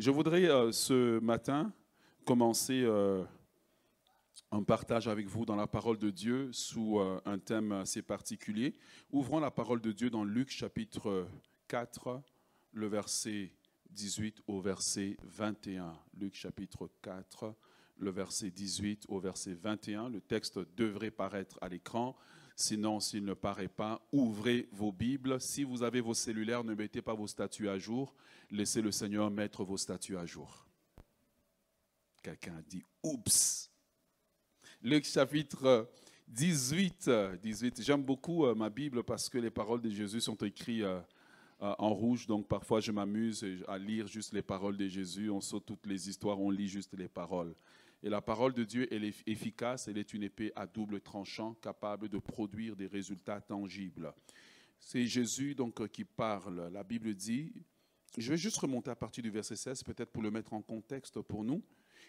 Je voudrais euh, ce matin commencer euh, un partage avec vous dans la parole de Dieu sous euh, un thème assez particulier. Ouvrons la parole de Dieu dans Luc chapitre 4, le verset 18 au verset 21. Luc chapitre 4, le verset 18 au verset 21. Le texte devrait paraître à l'écran. Sinon, s'il ne paraît pas, ouvrez vos Bibles. Si vous avez vos cellulaires, ne mettez pas vos statuts à jour. Laissez le Seigneur mettre vos statuts à jour. Quelqu'un a dit Oups. Luc chapitre 18. 18. J'aime beaucoup euh, ma Bible parce que les paroles de Jésus sont écrites euh, euh, en rouge. Donc parfois, je m'amuse à lire juste les paroles de Jésus. On saute toutes les histoires, on lit juste les paroles. Et la parole de Dieu, elle est efficace, elle est une épée à double tranchant, capable de produire des résultats tangibles. C'est Jésus donc qui parle. La Bible dit, je vais juste remonter à partir du verset 16, peut-être pour le mettre en contexte pour nous.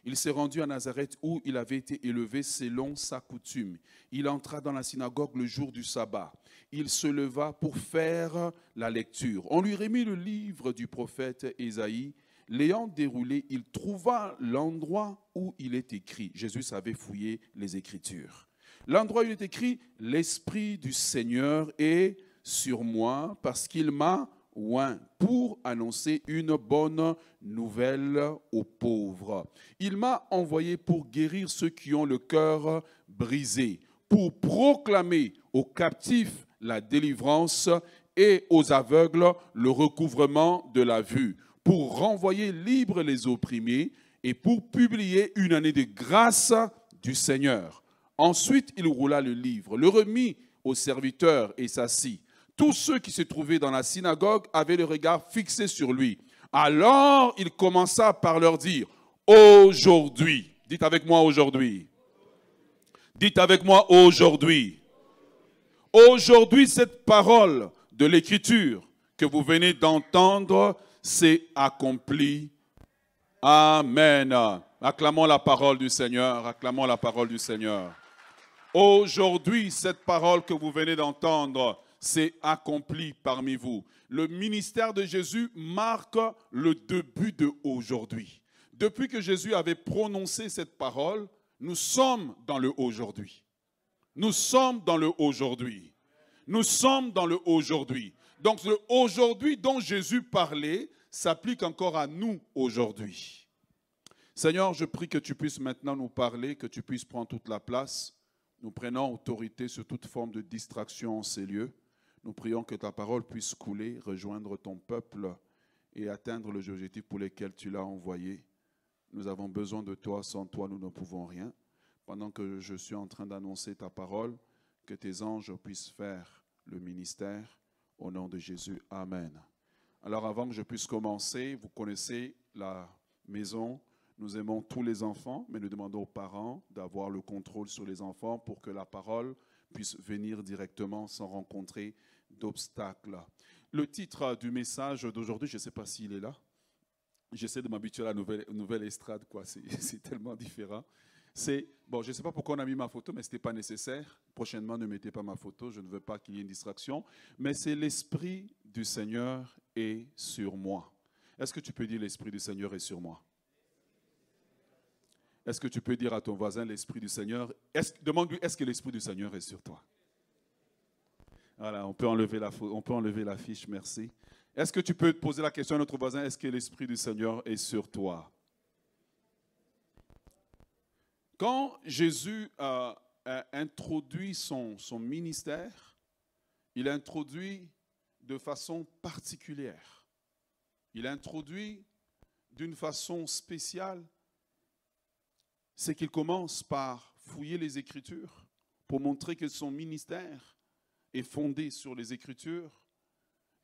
Il s'est rendu à Nazareth où il avait été élevé selon sa coutume. Il entra dans la synagogue le jour du sabbat. Il se leva pour faire la lecture. On lui remit le livre du prophète Ésaïe. L'ayant déroulé, il trouva l'endroit où il est écrit. Jésus savait fouiller les Écritures. L'endroit où il est écrit, l'Esprit du Seigneur est sur moi parce qu'il m'a oint pour annoncer une bonne nouvelle aux pauvres. Il m'a envoyé pour guérir ceux qui ont le cœur brisé, pour proclamer aux captifs la délivrance et aux aveugles le recouvrement de la vue, pour renvoyer libres les opprimés et pour publier une année de grâce du Seigneur. Ensuite, il roula le livre, le remit au serviteur et s'assit. Tous ceux qui se trouvaient dans la synagogue avaient le regard fixé sur lui. Alors il commença par leur dire, aujourd'hui, dites avec moi aujourd'hui, dites avec moi aujourd'hui, aujourd'hui cette parole de l'écriture que vous venez d'entendre s'est accomplie. Amen. Acclamons la parole du Seigneur, acclamons la parole du Seigneur. Aujourd'hui, cette parole que vous venez d'entendre s'est accompli parmi vous. Le ministère de Jésus marque le début de aujourd'hui. Depuis que Jésus avait prononcé cette parole, nous sommes dans le aujourd'hui. Nous sommes dans le aujourd'hui. Nous sommes dans le aujourd'hui. Donc aujourd'hui dont Jésus parlait s'applique encore à nous aujourd'hui. Seigneur, je prie que tu puisses maintenant nous parler, que tu puisses prendre toute la place. Nous prenons autorité sur toute forme de distraction en ces lieux. Nous prions que ta parole puisse couler, rejoindre ton peuple et atteindre le objectif pour lequel tu l'as envoyé. Nous avons besoin de toi, sans toi nous ne pouvons rien. Pendant que je suis en train d'annoncer ta parole, que tes anges puissent faire le ministère. Au nom de Jésus, Amen. Alors avant que je puisse commencer, vous connaissez la maison. Nous aimons tous les enfants, mais nous demandons aux parents d'avoir le contrôle sur les enfants pour que la parole puisse venir directement sans rencontrer d'obstacles. Le titre du message d'aujourd'hui, je ne sais pas s'il est là. J'essaie de m'habituer à la nouvelle, nouvelle estrade, quoi. C'est tellement différent. C'est, bon, je ne sais pas pourquoi on a mis ma photo, mais ce n'était pas nécessaire. Prochainement, ne mettez pas ma photo, je ne veux pas qu'il y ait une distraction. Mais c'est l'Esprit du Seigneur est sur moi. Est-ce que tu peux dire l'Esprit du Seigneur est sur moi? Est-ce que tu peux dire à ton voisin l'Esprit du Seigneur Demande-lui, est-ce que l'Esprit du Seigneur est sur toi? Voilà, on peut enlever la, on peut enlever la fiche, merci. Est-ce que tu peux poser la question à notre voisin, est-ce que l'Esprit du Seigneur est sur toi? Quand Jésus a, introduit son, son ministère, il introduit de façon particulière. Il introduit d'une façon spéciale, c'est qu'il commence par fouiller les Écritures pour montrer que son ministère est fondé sur les Écritures,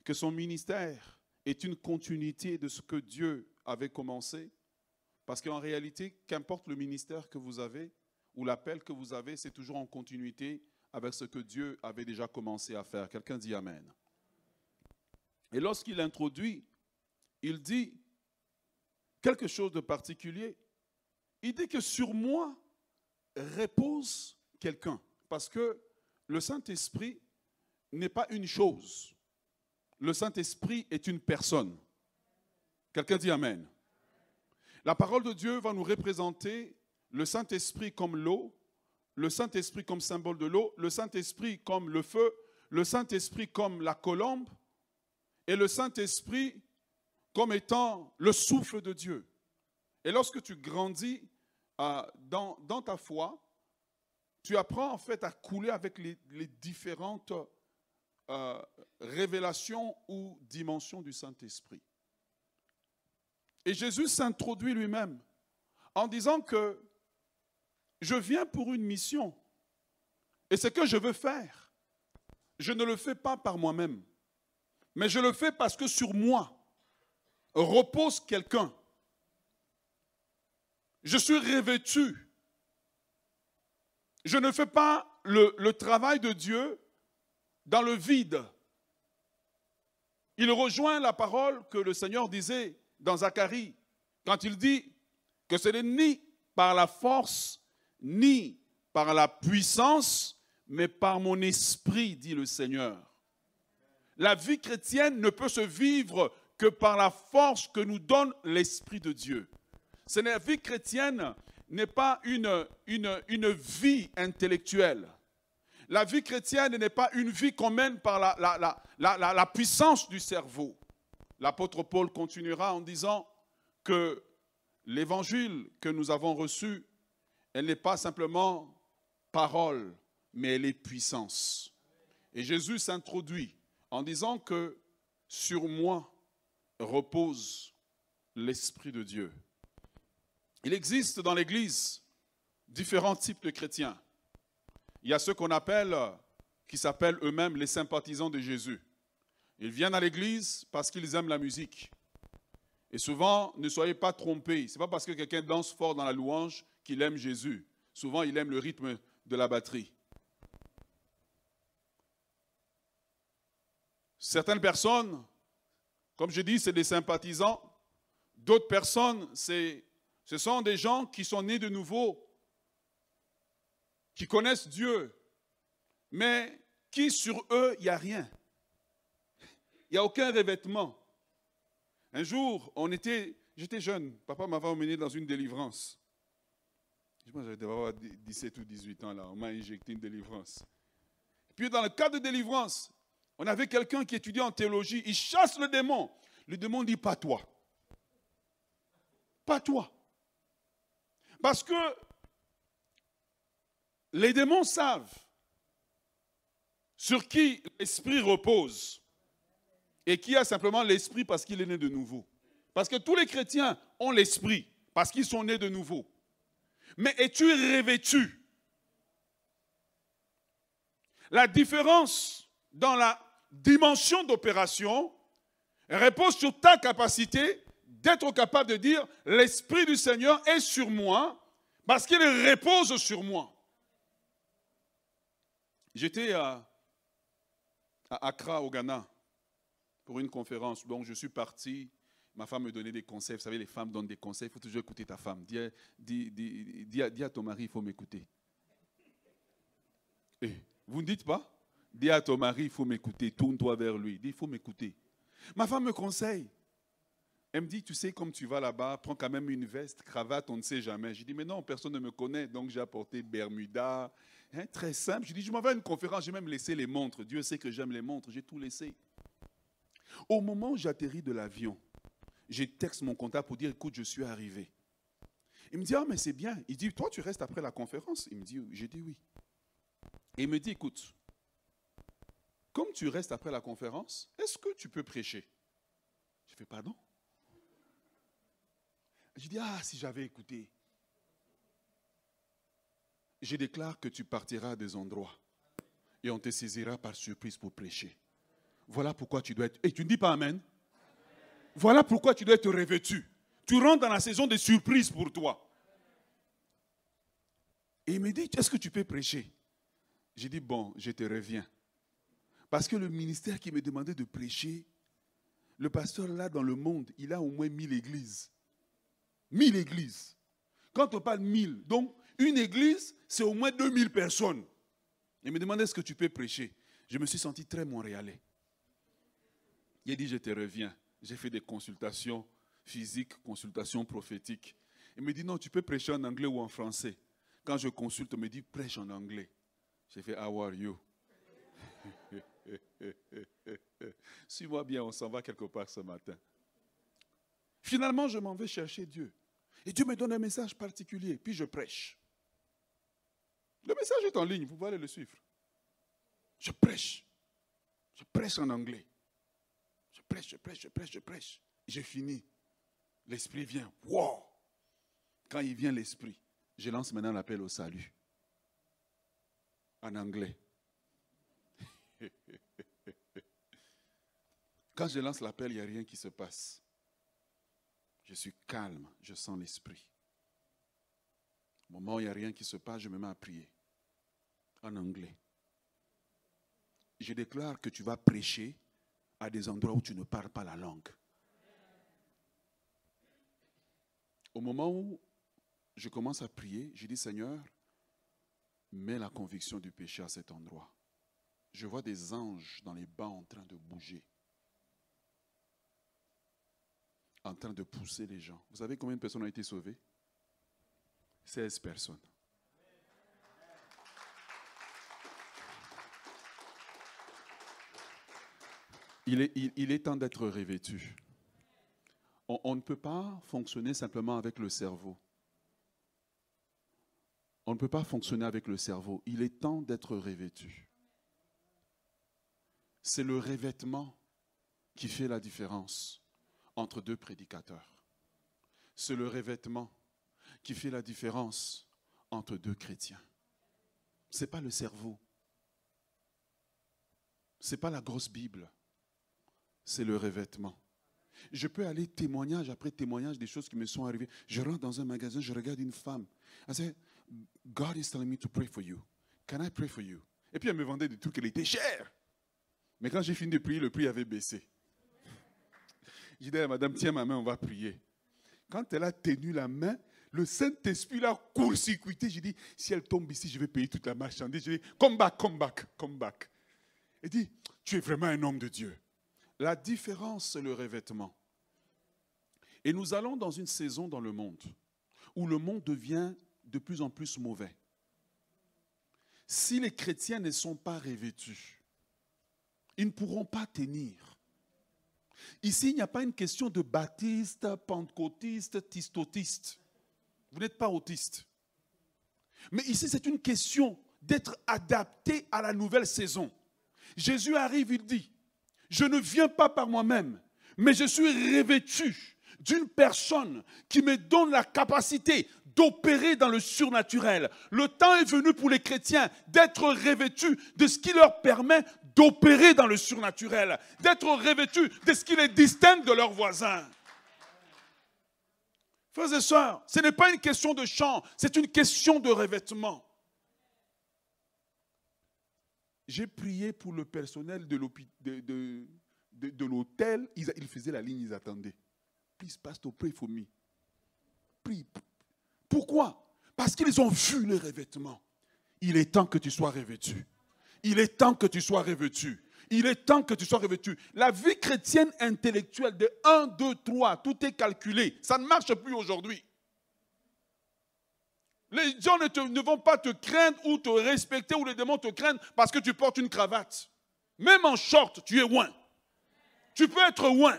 que son ministère est une continuité de ce que Dieu avait commencé. Parce qu'en réalité, qu'importe le ministère que vous avez ou l'appel que vous avez, c'est toujours en continuité avec ce que Dieu avait déjà commencé à faire. Quelqu'un dit Amen. Et lorsqu'il introduit, il dit quelque chose de particulier. Il dit que sur moi repose quelqu'un. Parce que le Saint-Esprit n'est pas une chose. Le Saint-Esprit est une personne. Quelqu'un dit Amen. La parole de Dieu va nous représenter le Saint-Esprit comme l'eau, le Saint-Esprit comme symbole de l'eau, le Saint-Esprit comme le feu, le Saint-Esprit comme la colombe et le Saint-Esprit comme étant le souffle de Dieu. Et lorsque tu grandis euh, dans, ta foi, tu apprends en fait à couler avec les, différentes euh, révélations ou dimensions du Saint-Esprit. Et Jésus s'introduit lui-même en disant que je viens pour une mission. Et ce que je veux faire, je ne le fais pas par moi-même, mais je le fais parce que sur moi repose quelqu'un. Je suis revêtu. Je ne fais pas le, le, travail de Dieu dans le vide. Il rejoint la parole que le Seigneur disait dans Zacharie, quand il dit que ce n'est ni par la force ni par la puissance, mais par mon esprit, dit le Seigneur. La vie chrétienne ne peut se vivre que par la force que nous donne l'Esprit de Dieu. La vie chrétienne n'est pas une, vie intellectuelle. La vie chrétienne n'est pas une vie qu'on mène par la puissance du cerveau. L'apôtre Paul continuera en disant que l'évangile que nous avons reçu elle n'est pas simplement parole, mais elle est puissance. Et Jésus s'introduit en disant que sur moi repose l'Esprit de Dieu. Il existe dans l'Église différents types de chrétiens. Il y a ceux qu'on appelle, qui s'appellent eux-mêmes les sympathisants de Jésus. Ils viennent à l'Église parce qu'ils aiment la musique. Et souvent, ne soyez pas trompés. Ce n'est pas parce que quelqu'un danse fort dans la louange qu'il aime Jésus. Souvent, il aime le rythme de la batterie. Certaines personnes, comme je dis, c'est des sympathisants. D'autres personnes, ce sont des gens qui sont nés de nouveau, qui connaissent Dieu, mais qui sur eux, il n'y a rien? Il n'y a aucun revêtement. Un jour, on était, j'étais jeune, papa m'avait emmené dans une délivrance. Je pense que j'avais avoir 17 ou 18 ans là. On m'a injecté une délivrance. Puis dans le cas de délivrance, on avait quelqu'un qui étudiait en théologie. Il chasse le démon. Le démon dit pas toi. Pas toi. Parce que les démons savent sur qui l'esprit repose et qui a simplement l'esprit parce qu'il est né de nouveau. Parce que tous les chrétiens ont l'esprit parce qu'ils sont nés de nouveau mais es-tu revêtu? La différence dans la dimension d'opération repose sur ta capacité d'être capable de dire l'Esprit du Seigneur est sur moi parce qu'il repose sur moi. J'étais à, Accra, au Ghana, pour une conférence. Donc, je suis parti Ma femme me donnait des conseils. Vous savez, les femmes donnent des conseils. Il faut toujours écouter ta femme. Dis, à, ton mari, il faut m'écouter. Eh, vous ne dites pas? Dis à ton mari, il faut m'écouter. Tourne-toi vers lui. Dis, il faut m'écouter. Ma femme me conseille. Elle me dit, tu sais, comme tu vas là-bas, prends quand même une veste, cravate, on ne sait jamais. Je dis, mais non, personne ne me connaît, donc j'ai apporté Bermuda. Hein, très simple. Je dis, je m'en vais à une conférence, j'ai même laissé les montres. Dieu sait que j'aime les montres, j'ai tout laissé. Au moment où j'atterris de l'avion, j'ai texte mon comptable pour dire, écoute, je suis arrivé. Il me dit, ah, mais c'est bien. Il dit, toi, tu restes après la conférence? Il me dit, j'ai dit oui. Il me dit, écoute, comme tu restes après la conférence, est-ce que tu peux prêcher? Je fais, pardon? Je dis, ah, si j'avais écouté. Je déclare que tu partiras des endroits et on te saisira par surprise pour prêcher. Voilà pourquoi tu dois être. Et tu ne dis pas Amen voilà pourquoi tu dois être revêtu. Tu rentres dans la saison de surprise pour toi. Et il me dit, est-ce que tu peux prêcher? J'ai dit, bon, je te reviens. Parce que le ministère qui me demandait de prêcher, le pasteur là dans le monde, il a au moins 1000 églises. 1000 églises. Quand on parle 1000, donc une église, c'est au moins 2000 personnes. Il me demandait est-ce que tu peux prêcher? Je me suis senti très montréalais. Il a dit, je te reviens j'ai fait des consultations. physique, consultation prophétique. Il me dit, non, tu peux prêcher en anglais ou en français. Quand je consulte, on me dit, prêche en anglais. J'ai fait, how are you? Suis-moi bien, on s'en va quelque part ce matin. Finalement, je m'en vais chercher Dieu. Et Dieu me donne un message particulier, puis je prêche. Le message est en ligne, vous pouvez aller le suivre. Je prêche. Je prêche en anglais. Prêche, je prêche, je prêche, je prêche. J'ai fini. L'esprit vient. Wow! Quand il vient l'esprit, je lance maintenant l'appel au salut. En anglais. Quand je lance l'appel, il n'y a rien qui se passe. Je suis calme, je sens l'esprit. Au moment où il n'y a rien qui se passe, je me mets à prier en anglais. Je déclare que tu vas prêcher à des endroits où tu ne parles pas la langue. Au moment où je commence à prier, je dis Seigneur, mets la conviction du péché à cet endroit. Je vois des anges dans les bancs en train de bouger, en train de pousser les gens. Vous savez combien de personnes ont été sauvées? 16 personnes. Il est, temps d'être revêtu. on ne peut pas fonctionner simplement avec le cerveau. On ne peut pas fonctionner avec le cerveau. Il est temps d'être revêtu. C'est le revêtement qui fait la différence entre deux prédicateurs. C'est le revêtement qui fait la différence entre deux chrétiens. Ce n'est pas le cerveau. Ce n'est pas la grosse Bible. C'est le revêtement. Je peux aller témoignage après témoignage des choses qui me sont arrivées. Je rentre dans un magasin, je regarde une femme. Elle God is telling me to pray for you. Can I pray for you? Et puis elle me vendait des trucs, elle était chère. Mais quand j'ai fini de prier, le prix avait baissé. J'ai dit à madame, tiens ma main, on va prier. Quand elle a tenu la main, le Saint-Esprit l'a court-circuité. J'ai dit, si elle tombe ici, je vais payer toute la marchandise. J'ai dit, come back, come back, come back. Elle dit, tu es vraiment un homme de Dieu. La différence, c'est le revêtement. Et nous allons dans une saison dans le monde où le monde devient de plus en plus mauvais. Si les chrétiens ne sont pas revêtus, ils ne pourront pas tenir. Ici, il n'y a pas une question de baptiste, pentecôtiste, tistotiste. Vous n'êtes pas autiste. Mais ici, c'est une question d'être adapté à la nouvelle saison. Jésus arrive, il dit, je ne viens pas par moi-même, mais je suis revêtu d'une personne qui me donne la capacité d'opérer dans le surnaturel. Le temps est venu pour les chrétiens d'être revêtus de ce qui leur permet d'opérer dans le surnaturel, d'être revêtus de ce qui les distingue de leurs voisins. Frères et sœurs, ce n'est pas une question de chant, c'est une question de revêtement. J'ai prié pour le personnel de l'hôtel, ils, faisaient la ligne, ils attendaient. Please, pastor, pray for me. Prie, pourquoi? Parce qu'ils ont vu le revêtement. Il est temps que tu sois revêtu. Il est temps que tu sois revêtu. Il est temps que tu sois revêtu. La vie chrétienne intellectuelle de 1, 2, 3, tout est calculé. Ça ne marche plus aujourd'hui. Les gens ne, vont pas te craindre ou te respecter ou les démons te craignent parce que tu portes une cravate. Même en short, tu es loin. Tu peux être loin.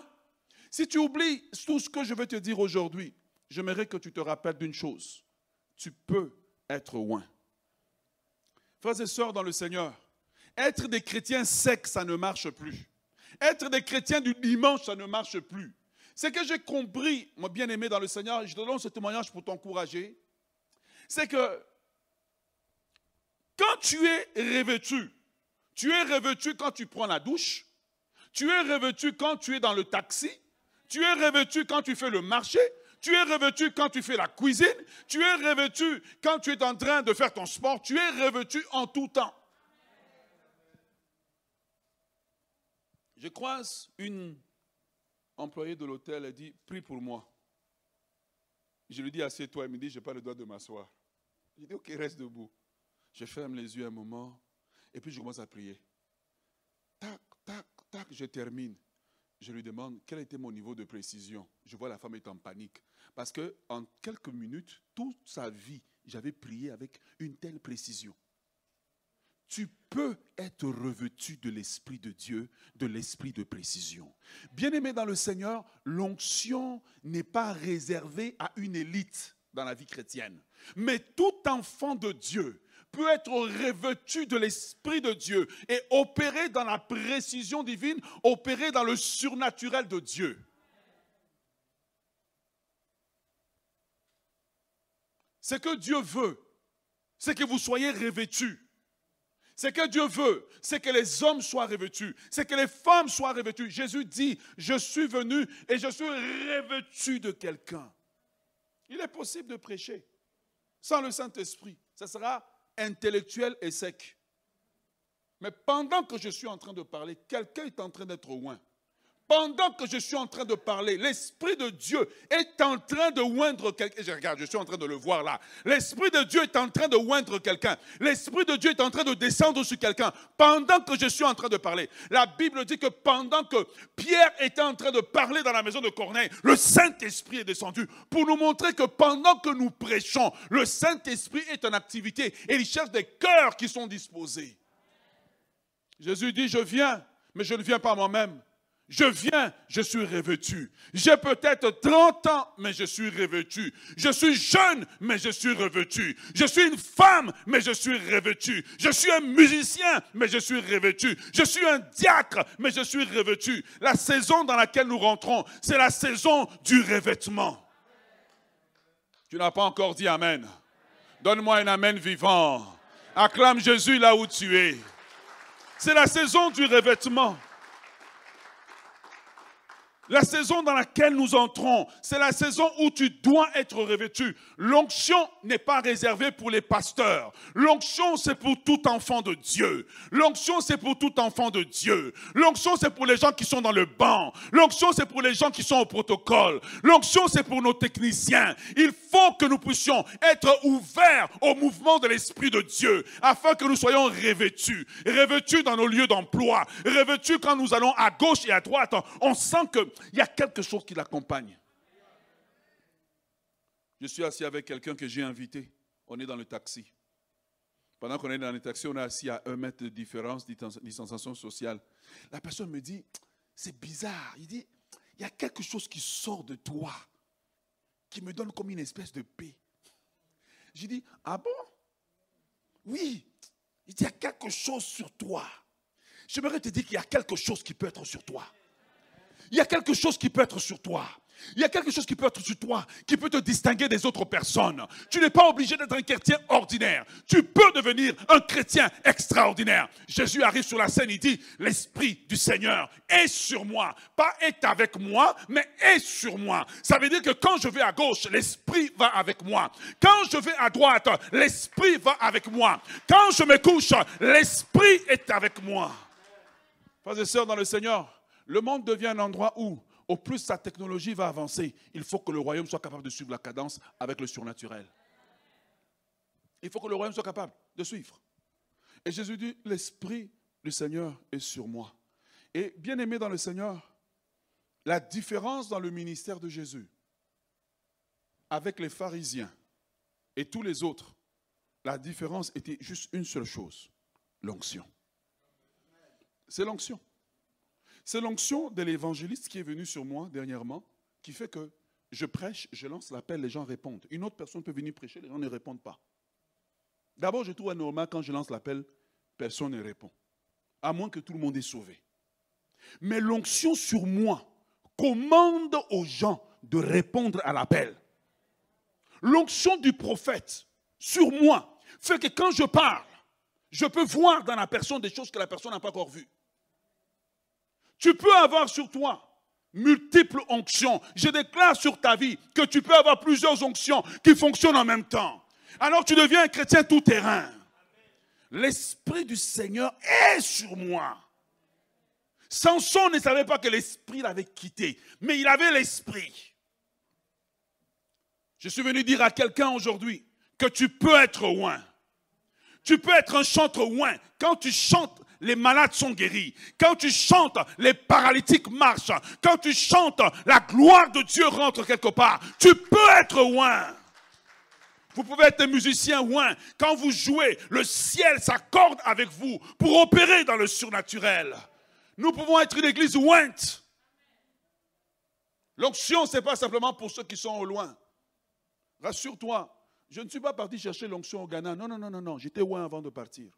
Si tu oublies tout ce que je vais te dire aujourd'hui, j'aimerais que tu te rappelles d'une chose. Tu peux être loin. Frères et sœurs dans le Seigneur, être des chrétiens secs, ça ne marche plus. Être des chrétiens du dimanche, ça ne marche plus. C'est que j'ai compris, mon bien-aimé dans le Seigneur, je te donne ce témoignage pour t'encourager, c'est que quand tu es revêtu, tu es revêtu quand tu prends la douche, tu es revêtu quand tu es dans le taxi, tu es revêtu quand tu fais le marché, tu es revêtu quand tu fais la cuisine. Tu es revêtu quand tu es en train de faire ton sport. Tu es revêtu en tout temps. Je croise une employée de l'hôtel, elle dit, prie pour moi. Je lui dis, assieds-toi. Elle me dit, je n'ai pas le droit de m'asseoir. Je dis, ok, reste debout. Je ferme les yeux un moment et puis je commence à prier. Tac, tac, tac, je termine. je lui demande quel était mon niveau de précision? Je vois la femme est en panique. Parce que en quelques minutes, toute sa vie, j'avais prié avec une telle précision. Tu peux être revêtu de l'Esprit de Dieu, de l'Esprit de précision. Bien-aimé dans le Seigneur, l'onction n'est pas réservée à une élite dans la vie chrétienne. Mais tout enfant de Dieu peut être revêtu de l'Esprit de Dieu et opérer dans la précision divine, opérer dans le surnaturel de Dieu. Ce que Dieu veut, c'est que vous soyez revêtus. Ce que Dieu veut, c'est que les hommes soient revêtus, c'est que les femmes soient revêtues. Jésus dit, je suis venu et je suis revêtu de quelqu'un. Il est possible de prêcher sans le Saint-Esprit. Ce sera intellectuel et sec. Mais pendant que je suis en train de parler, quelqu'un est en train d'être loin pendant que je suis en train de parler, l'Esprit de Dieu est en train de oindre quelqu'un. Je regarde, je suis en train de le voir là. L'Esprit de Dieu est en train de oindre quelqu'un. L'Esprit de Dieu est en train de descendre sur quelqu'un pendant que je suis en train de parler. La Bible dit que pendant que Pierre était en train de parler dans la maison de Corneille, le Saint-Esprit est descendu pour nous montrer que pendant que nous prêchons, le Saint-Esprit est en activité et il cherche des cœurs qui sont disposés. Jésus dit, je viens, mais je ne viens pas moi-même. Je viens, je suis revêtu. J'ai peut-être 30 ans, mais je suis revêtu. Je suis jeune, mais je suis revêtu. Je suis une femme, mais je suis revêtu. Je suis un musicien, mais je suis revêtu. Je suis un diacre, mais je suis revêtu. La saison dans laquelle nous rentrons, c'est la saison du revêtement. Tu n'as pas encore dit Amen. Donne-moi un Amen vivant. Acclame Jésus là où tu es. C'est la saison du revêtement. La saison dans laquelle nous entrons, c'est la saison où tu dois être revêtu. L'onction n'est pas réservée pour les pasteurs. L'onction, c'est pour tout enfant de Dieu. L'onction, c'est pour tout enfant de Dieu. L'onction, c'est pour les gens qui sont dans le banc. L'onction, c'est pour les gens qui sont au protocole. L'onction, c'est pour nos techniciens. Il faut que nous puissions être ouverts au mouvement de l'Esprit de Dieu afin que nous soyons revêtus. Revêtus dans nos lieux d'emploi. Revêtus quand nous allons à gauche et à droite. On sent que il y a quelque chose qui l'accompagne. Je suis assis avec quelqu'un que j'ai invité. On est dans le taxi. Pendant qu'on est dans le taxi, on est assis à un mètre de différence, distanciation sociale. La personne me dit, c'est bizarre. Il dit, il y a quelque chose qui sort de toi, qui me donne comme une espèce de paix. J'ai dit, ah bon? Oui. Il dit, il y a quelque chose sur toi. J'aimerais te dire qu'il y a quelque chose qui peut être sur toi. Il y a quelque chose qui peut être sur toi. Il y a quelque chose qui peut être sur toi, qui peut te distinguer des autres personnes. Tu n'es pas obligé d'être un chrétien ordinaire. Tu peux devenir un chrétien extraordinaire. Jésus arrive sur la scène, il dit, l'Esprit du Seigneur est sur moi. Pas est avec moi, mais est sur moi. Ça veut dire que quand je vais à gauche, l'Esprit va avec moi. Quand je vais à droite, l'Esprit va avec moi. Quand je me couche, l'Esprit est avec moi. Frères et sœurs dans le Seigneur, le monde devient un endroit où, au plus sa technologie va avancer, il faut que le royaume soit capable de suivre la cadence avec le surnaturel. Il faut que le royaume soit capable de suivre. Et Jésus dit, l'Esprit du Seigneur est sur moi. Et bien aimé dans le Seigneur, la différence dans le ministère de Jésus avec les pharisiens et tous les autres, la différence était juste une seule chose, l'onction. C'est l'onction. C'est l'onction de l'évangéliste qui est venu sur moi dernièrement, qui fait que je prêche, je lance l'appel, les gens répondent. Une autre personne peut venir prêcher, les gens ne répondent pas. D'abord, je trouve anormal quand je lance l'appel, personne ne répond. À moins que tout le monde est sauvé. Mais l'onction sur moi commande aux gens de répondre à l'appel. L'onction du prophète sur moi fait que quand je parle, je peux voir dans la personne des choses que la personne n'a pas encore vues. Tu peux avoir sur toi multiples onctions. Je déclare sur ta vie que tu peux avoir plusieurs onctions qui fonctionnent en même temps. Alors tu deviens un chrétien tout terrain. L'Esprit du Seigneur est sur moi. Samson ne savait pas que l'Esprit l'avait quitté, mais il avait l'Esprit. Je suis venu dire à quelqu'un aujourd'hui que tu peux être loin. Tu peux être un chanteur loin. Quand tu chantes les malades sont guéris. Quand tu chantes, les paralytiques marchent. Quand tu chantes, la gloire de Dieu rentre quelque part. Tu peux être loin. Vous pouvez être musicien loin. Quand vous jouez, le ciel s'accorde avec vous pour opérer dans le surnaturel. Nous pouvons être une église ointe. L'onction, ce n'est pas simplement pour ceux qui sont au loin. Rassure-toi, je ne suis pas parti chercher l'onction au Ghana. Non, non, non, non, non. J'étais loin avant de partir.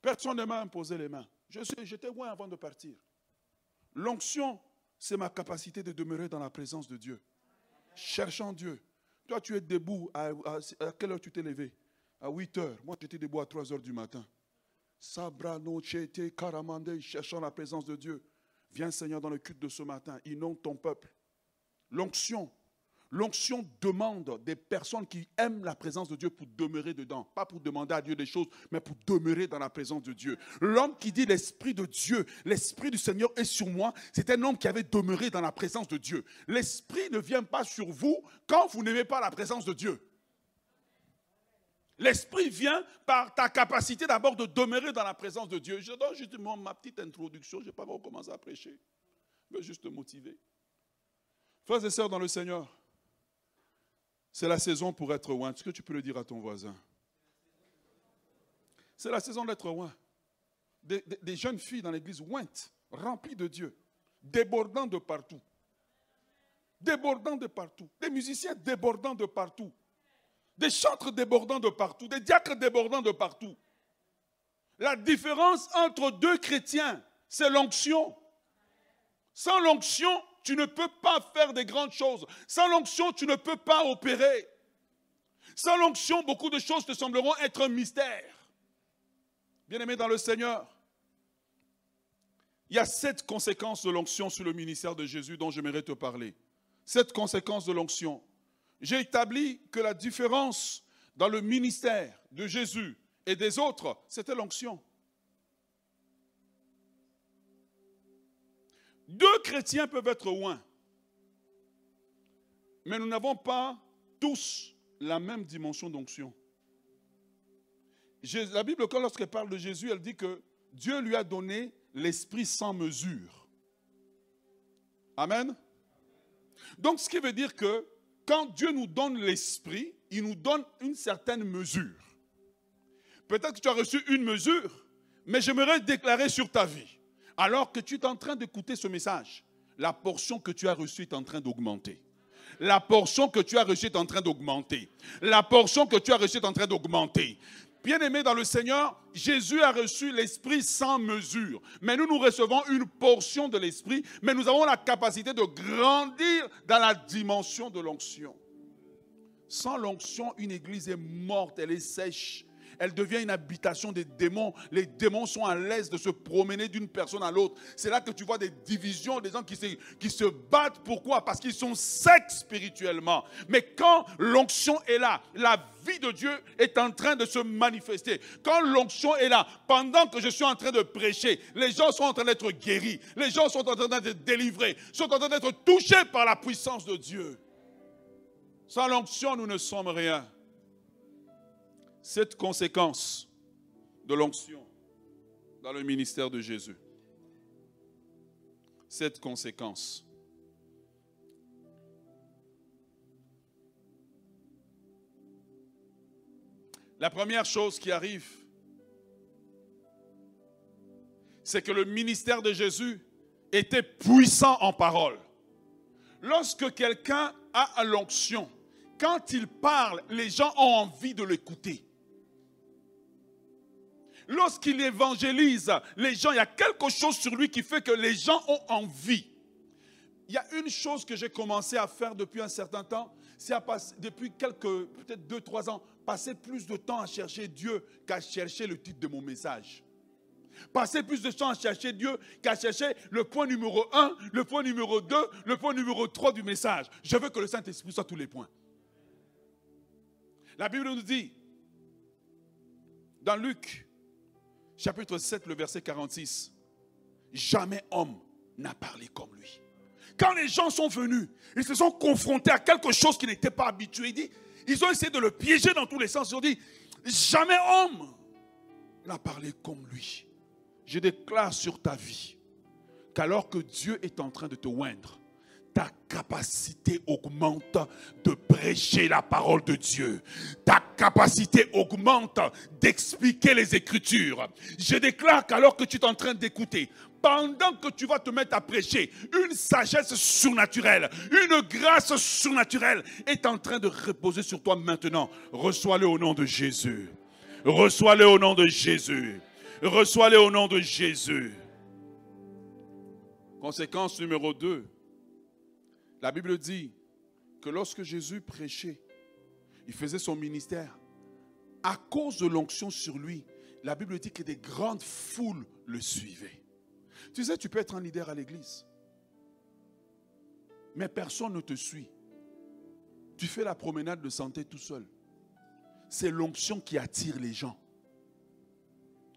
Personne ne m'a imposé les mains. J'étais loin avant de partir. L'onction, c'est ma capacité de demeurer dans la présence de Dieu. Cherchant Dieu. Toi, tu es debout. À, quelle heure tu t'es levé? À 8 heures. Moi, j'étais debout à 3 heures du matin. Sabra karamande, cherchant la présence de Dieu. Viens, Seigneur, dans le culte de ce matin. Inonde ton peuple. L'onction, L'onction demande des personnes qui aiment la présence de Dieu pour demeurer dedans. Pas pour demander à Dieu des choses, mais pour demeurer dans la présence de Dieu. L'homme qui dit l'Esprit de Dieu, l'Esprit du Seigneur est sur moi, c'est un homme qui avait demeuré dans la présence de Dieu. L'Esprit ne vient pas sur vous quand vous n'aimez pas la présence de Dieu. L'Esprit vient par ta capacité d'abord de demeurer dans la présence de Dieu. Je donne justement ma petite introduction, je n'ai pas encore commencé à prêcher. Je veux juste te motiver. Frères et sœurs dans le Seigneur, c'est la saison pour être loin. Est-ce que tu peux le dire à ton voisin? C'est la saison d'être loin. Des, jeunes filles dans l'église ointes, remplies de Dieu, débordant de partout. Débordant de partout. Des musiciens débordant de partout. Des chantres débordant de partout. Des diacres débordant de partout. La différence entre deux chrétiens, c'est l'onction. Sans l'onction, tu ne peux pas faire des grandes choses. Sans l'onction, tu ne peux pas opérer. Sans l'onction, beaucoup de choses te sembleront être un mystère. Bien-aimé dans le Seigneur, il y a sept conséquences de l'onction sur le ministère de Jésus dont j'aimerais te parler. Sept conséquences de l'onction. J'ai établi que la différence dans le ministère de Jésus et des autres, c'était l'onction. Deux chrétiens peuvent être loin, mais nous n'avons pas tous la même dimension d'onction. La Bible, lorsqu'elle parle de Jésus, elle dit que Dieu lui a donné l'esprit sans mesure. Amen. Donc, ce qui veut dire que quand Dieu nous donne l'esprit, il nous donne une certaine mesure. Peut-être que tu as reçu une mesure, mais j'aimerais déclarer sur ta vie alors que tu es en train d'écouter ce message, la portion que tu as reçue est en train d'augmenter. La portion que tu as reçue est en train d'augmenter. La portion que tu as reçue est en train d'augmenter. Bien-aimé dans le Seigneur, Jésus a reçu l'Esprit sans mesure. Mais nous, nous recevons une portion de l'Esprit, mais nous avons la capacité de grandir dans la dimension de l'onction. Sans l'onction, une église est morte, elle est sèche elle devient une habitation des démons. Les démons sont à l'aise de se promener d'une personne à l'autre. C'est là que tu vois des divisions, des gens qui se, battent. Pourquoi? Parce qu'ils sont secs spirituellement. Mais quand l'onction est là, la vie de Dieu est en train de se manifester. Quand l'onction est là, pendant que je suis en train de prêcher, les gens sont en train d'être guéris, les gens sont en train d'être délivrés, sont en train d'être touchés par la puissance de Dieu. Sans l'onction, nous ne sommes rien cette conséquence de l'onction dans le ministère de Jésus. Cette conséquence. La première chose qui arrive, c'est que le ministère de Jésus était puissant en parole. Lorsque quelqu'un a l'onction, quand il parle, les gens ont envie de l'écouter. Lorsqu'il évangélise les gens, il y a quelque chose sur lui qui fait que les gens ont envie. Il y a une chose que j'ai commencé à faire depuis un certain temps, c'est depuis quelques, peut-être deux, trois ans, passer plus de temps à chercher Dieu qu'à chercher le titre de mon message. Passer plus de temps à chercher Dieu qu'à chercher le point numéro un, le point numéro deux, le point numéro trois du message. Je veux que le Saint-Esprit soit tous les points. La Bible nous dit, dans Luc chapitre 7, le verset 46. Jamais homme n'a parlé comme lui. Quand les gens sont venus, ils se sont confrontés à quelque chose qui n'était pas habitué. Ils ont essayé de le piéger dans tous les sens. Ils ont dit, jamais homme n'a parlé comme lui. Je déclare sur ta vie qu'alors que Dieu est en train de te oindre, ta capacité augmente de prêcher la parole de Dieu. Ta capacité augmente d'expliquer les Écritures. Je déclare qu'alors que tu es en train d'écouter, pendant que tu vas te mettre à prêcher, une sagesse surnaturelle, une grâce surnaturelle est en train de reposer sur toi maintenant. Reçois-le au nom de Jésus. Reçois-le au nom de Jésus. Reçois-le au nom de Jésus. Conséquence numéro 2. La Bible dit que lorsque Jésus prêchait, il faisait son ministère, à cause de l'onction sur lui, la Bible dit que des grandes foules le suivaient. Tu sais, tu peux être un leader à l'église, mais personne ne te suit. Tu fais la promenade de santé tout seul. C'est l'onction qui attire les gens.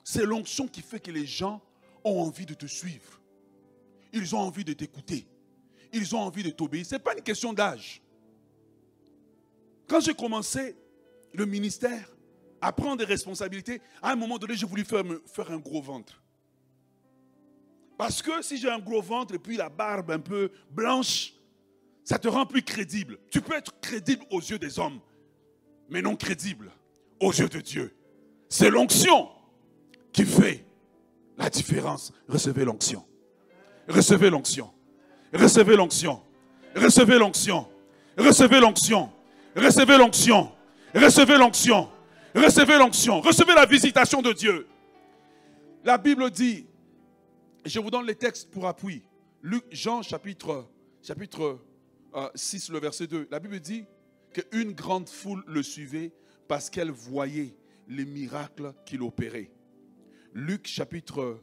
C'est l'onction qui fait que les gens ont envie de te suivre. Ils ont envie de t'écouter. Ils ont envie de t'obéir. Ce n'est pas une question d'âge. Quand j'ai commencé le ministère, à prendre des responsabilités, à un moment donné, j'ai voulu faire, faire un gros ventre. Parce que si j'ai un gros ventre et puis la barbe un peu blanche, ça te rend plus crédible. Tu peux être crédible aux yeux des hommes, mais non crédible aux yeux de Dieu. C'est l'onction qui fait la différence. Recevez l'onction. Recevez l'onction. Recevez l'onction. Recevez l'onction. Recevez l'onction. Recevez l'onction. Recevez l'onction. Recevez l'onction. Recevez la visitation de Dieu. La Bible dit, je vous donne les textes pour appui. Luc, Jean chapitre, chapitre 6, euh, le verset 2. La Bible dit qu'une grande foule le suivait parce qu'elle voyait les miracles qu'il opérait. Luc chapitre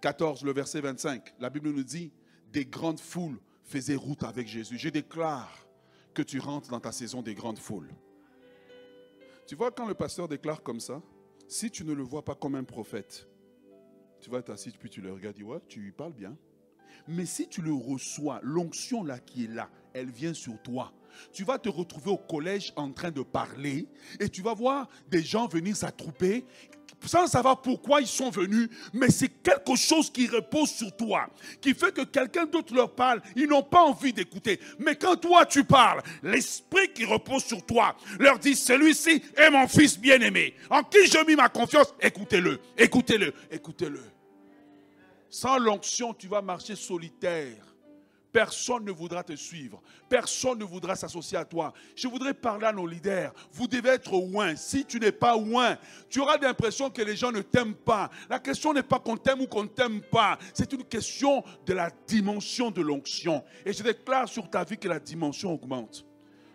14, le verset 25. La Bible nous dit des grandes foules faisaient route avec Jésus. Je déclare que tu rentres dans ta saison des grandes foules. Tu vois, quand le pasteur déclare comme ça, si tu ne le vois pas comme un prophète, tu vas t'asseoir puis tu le regardes, dis, ouais, tu lui parles bien. Mais si tu le reçois, l'onction là qui est là, elle vient sur toi. Tu vas te retrouver au collège en train de parler et tu vas voir des gens venir s'attrouper sans savoir pourquoi ils sont venus, mais c'est quelque chose qui repose sur toi, qui fait que quelqu'un d'autre leur parle, ils n'ont pas envie d'écouter. Mais quand toi tu parles, l'esprit qui repose sur toi leur dit, celui-ci est mon fils bien-aimé, en qui je mis ma confiance, écoutez-le, écoutez-le, écoutez-le. Sans l'onction, tu vas marcher solitaire Personne ne voudra te suivre. Personne ne voudra s'associer à toi. Je voudrais parler à nos leaders. Vous devez être loin. Si tu n'es pas loin, tu auras l'impression que les gens ne t'aiment pas. La question n'est pas qu'on t'aime ou qu'on ne t'aime pas. C'est une question de la dimension de l'onction. Et je déclare sur ta vie que la dimension augmente.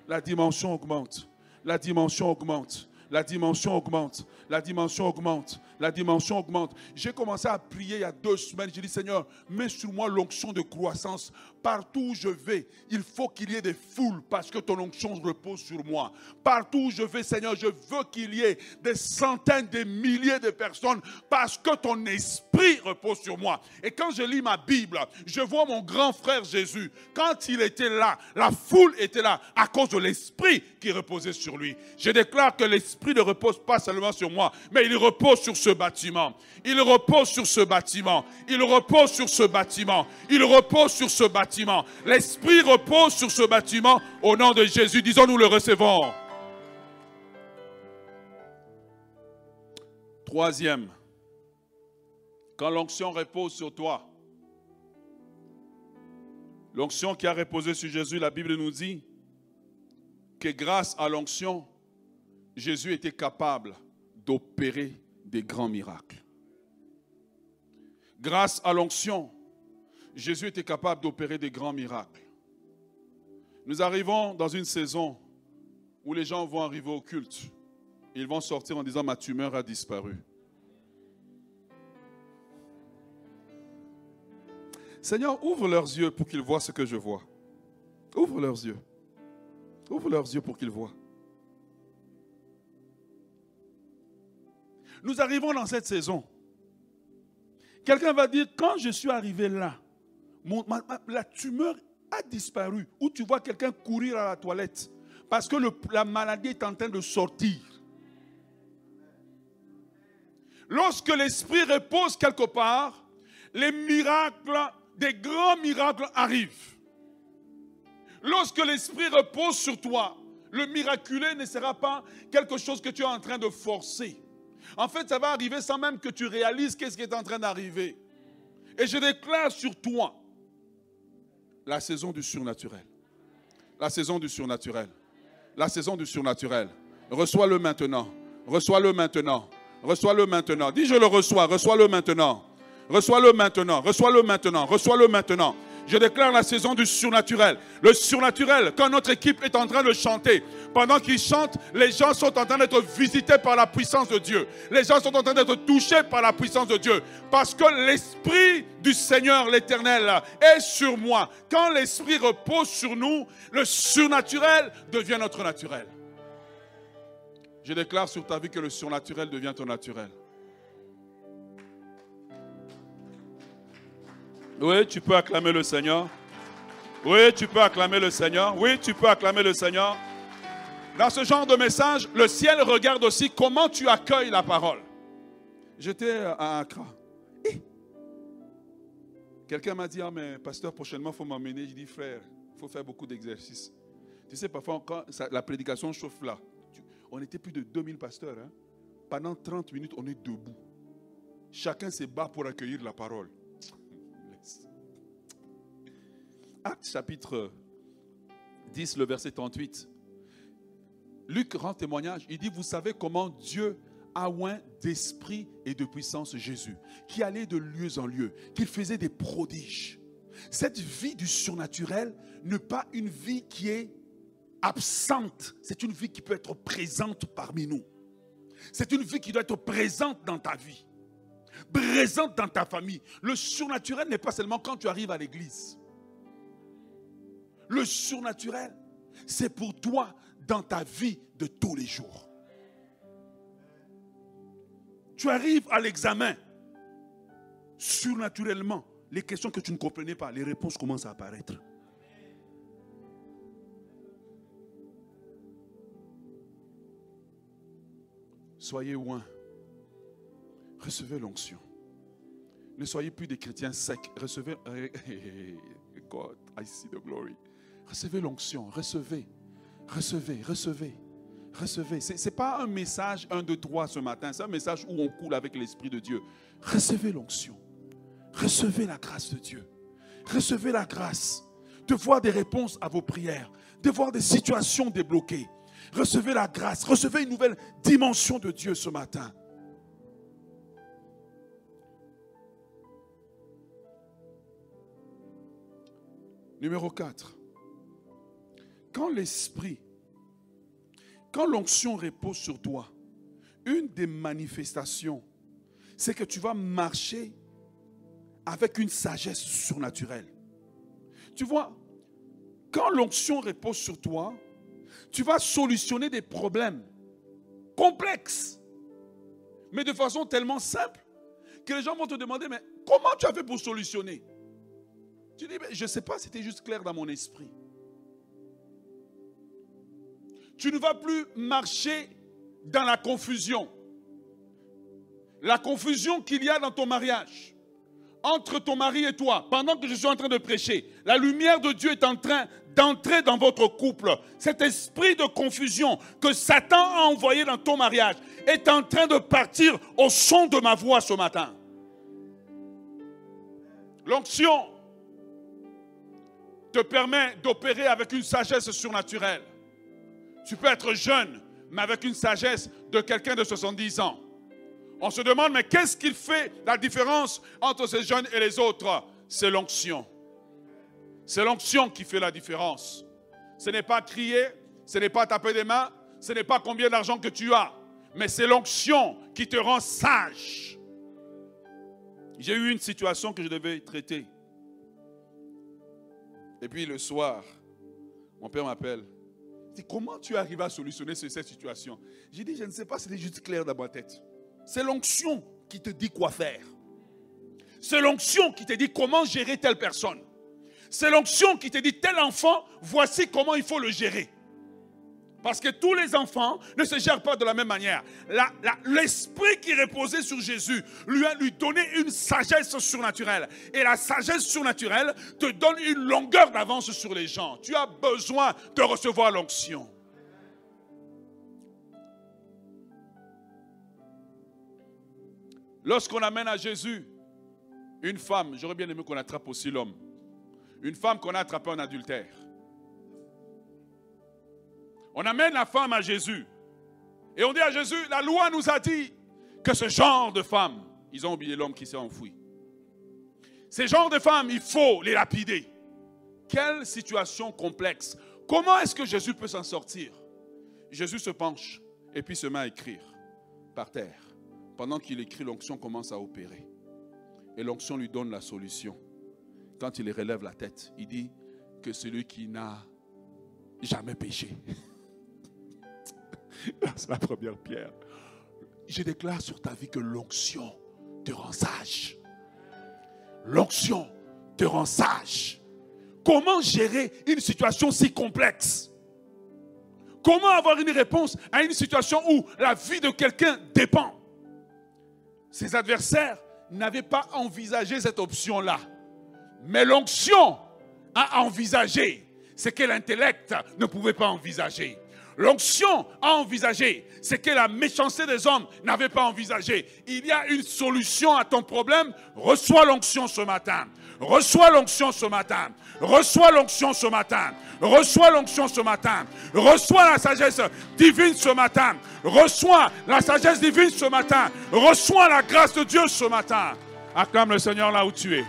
La dimension augmente. La dimension augmente. La dimension augmente. La dimension augmente la dimension augmente. J'ai commencé à prier il y a deux semaines. J'ai dit, Seigneur, mets sur moi l'onction de croissance. Partout où je vais, il faut qu'il y ait des foules parce que ton onction repose sur moi. Partout où je vais, Seigneur, je veux qu'il y ait des centaines, des milliers de personnes parce que ton esprit repose sur moi. Et quand je lis ma Bible, je vois mon grand frère Jésus. Quand il était là, la foule était là à cause de l'esprit qui reposait sur lui. Je déclare que l'esprit ne repose pas seulement sur moi, mais il repose sur ce bâtiment. Il repose sur ce bâtiment. Il repose sur ce bâtiment. Il repose sur ce bâtiment. L'Esprit repose sur ce bâtiment. Au nom de Jésus, disons, nous le recevons. Troisième, quand l'onction repose sur toi, l'onction qui a reposé sur Jésus, la Bible nous dit que grâce à l'onction, Jésus était capable d'opérer des grands miracles. Grâce à l'onction, Jésus était capable d'opérer des grands miracles. Nous arrivons dans une saison où les gens vont arriver au culte. Ils vont sortir en disant ma tumeur a disparu. Seigneur, ouvre leurs yeux pour qu'ils voient ce que je vois. Ouvre leurs yeux. Ouvre leurs yeux pour qu'ils voient. Nous arrivons dans cette saison. Quelqu'un va dire, quand je suis arrivé là, la tumeur a disparu. Ou tu vois quelqu'un courir à la toilette parce que la maladie est en train de sortir. Lorsque l'Esprit repose quelque part, les miracles, des grands miracles arrivent. Lorsque l'Esprit repose sur toi, le miraculé ne sera pas quelque chose que tu es en train de forcer. En fait, ça va arriver sans même que tu réalises qu'est-ce qui est en train d'arriver. Et je déclare sur toi la saison du surnaturel. La saison du surnaturel. La saison du surnaturel. Reçois-le maintenant. Reçois-le maintenant. Reçois-le maintenant. Dis je le reçois. Reçois-le maintenant. Reçois-le maintenant. Reçois-le maintenant. Reçois-le maintenant. Je déclare la saison du surnaturel. Le surnaturel, quand notre équipe est en train de chanter, pendant qu'ils chantent, les gens sont en train d'être visités par la puissance de Dieu. Les gens sont en train d'être touchés par la puissance de Dieu. Parce que l'Esprit du Seigneur l'Éternel est sur moi. Quand l'Esprit repose sur nous, le surnaturel devient notre naturel. Je déclare sur ta vie que le surnaturel devient ton naturel. Oui, tu peux acclamer le Seigneur. Oui, tu peux acclamer le Seigneur. Oui, tu peux acclamer le Seigneur. Dans ce genre de message, le ciel regarde aussi comment tu accueilles la parole. J'étais à Accra. Quelqu'un m'a dit, ah mais pasteur, prochainement, il faut m'emmener. Je dis, frère, il faut faire beaucoup d'exercices. Tu sais, parfois, quand la prédication chauffe là, on était plus de 2000 pasteurs. Hein. Pendant 30 minutes, on est debout. Chacun se bat pour accueillir la parole. Acte chapitre 10, le verset 38. Luc rend témoignage. Il dit, vous savez comment Dieu a oint d'esprit et de puissance Jésus, qui allait de lieu en lieu, qu'il faisait des prodiges. Cette vie du surnaturel n'est pas une vie qui est absente, c'est une vie qui peut être présente parmi nous. C'est une vie qui doit être présente dans ta vie, présente dans ta famille. Le surnaturel n'est pas seulement quand tu arrives à l'église. Le surnaturel, c'est pour toi dans ta vie de tous les jours. Tu arrives à l'examen, surnaturellement, les questions que tu ne comprenais pas, les réponses commencent à apparaître. Soyez loin. Recevez l'onction. Ne soyez plus des chrétiens secs. Recevez. God, I see the glory. Recevez l'onction, recevez, recevez, recevez, recevez. Ce n'est pas un message un, deux, trois ce matin, c'est un message où on coule avec l'Esprit de Dieu. Recevez l'onction, recevez la grâce de Dieu, recevez la grâce de voir des réponses à vos prières, de voir des situations débloquées. Recevez la grâce, recevez une nouvelle dimension de Dieu ce matin. Numéro 4 quand l'esprit, quand l'onction repose sur toi, une des manifestations, c'est que tu vas marcher avec une sagesse surnaturelle. Tu vois, quand l'onction repose sur toi, tu vas solutionner des problèmes complexes, mais de façon tellement simple que les gens vont te demander, mais comment tu as fait pour solutionner? Tu dis, je ne sais pas, c'était juste clair dans mon esprit tu ne vas plus marcher dans la confusion. La confusion qu'il y a dans ton mariage, entre ton mari et toi, pendant que je suis en train de prêcher, la lumière de Dieu est en train d'entrer dans votre couple. Cet esprit de confusion que Satan a envoyé dans ton mariage est en train de partir au son de ma voix ce matin. L'onction te permet d'opérer avec une sagesse surnaturelle. Tu peux être jeune, mais avec une sagesse de quelqu'un de 70 ans. On se demande, mais qu'est-ce qui fait la différence entre ces jeunes et les autres? C'est l'onction. C'est l'onction qui fait la différence. Ce n'est pas crier, ce n'est pas taper des mains, ce n'est pas combien d'argent que tu as, mais c'est l'onction qui te rend sage. J'ai eu une situation que je devais traiter. Et puis le soir, mon père m'appelle comment tu arrives à solutionner cette situation? J'ai dit, je ne sais pas, c'était juste clair dans ma tête. C'est l'onction qui te dit quoi faire. C'est l'onction qui te dit comment gérer telle personne. C'est l'onction qui te dit tel enfant, voici comment il faut le gérer. Parce que tous les enfants ne se gèrent pas de la même manière. L'esprit qui reposait sur Jésus lui a lui donné une sagesse surnaturelle. Et la sagesse surnaturelle te donne une longueur d'avance sur les gens. Tu as besoin de recevoir l'onction. Lorsqu'on amène à Jésus une femme, j'aurais bien aimé qu'on attrape aussi l'homme, une femme qu'on a attrapée en adultère. On amène la femme à Jésus. Et on dit à Jésus, la loi nous a dit que ce genre de femme, ils ont oublié l'homme qui s'est enfoui. Ces genres de femmes, il faut les lapider. Quelle situation complexe. Comment est-ce que Jésus peut s'en sortir? Jésus se penche et puis se met à écrire par terre. Pendant qu'il écrit, l'onction commence à opérer. Et l'onction lui donne la solution. Quand il relève la tête, il dit que celui qui n'a jamais péché. C'est la première pierre. Je déclare sur ta vie que l'onction te rend sage. L'onction te rend sage. Comment gérer une situation si complexe? Comment avoir une réponse à une situation où la vie de quelqu'un dépend? Ses adversaires n'avaient pas envisagé cette option-là. Mais l'onction a envisagé ce que l'intellect ne pouvait pas envisager. L'onction a envisagé ce que la méchanceté des hommes n'avait pas envisagé. Il y a une solution à ton problème. Reçois l'onction ce matin. Reçois l'onction ce matin. Reçois l'onction ce matin. Reçois l'onction ce matin. Reçois la sagesse divine ce matin. Reçois la sagesse divine ce matin. Reçois la grâce de Dieu ce matin. Acclame le Seigneur là où tu es.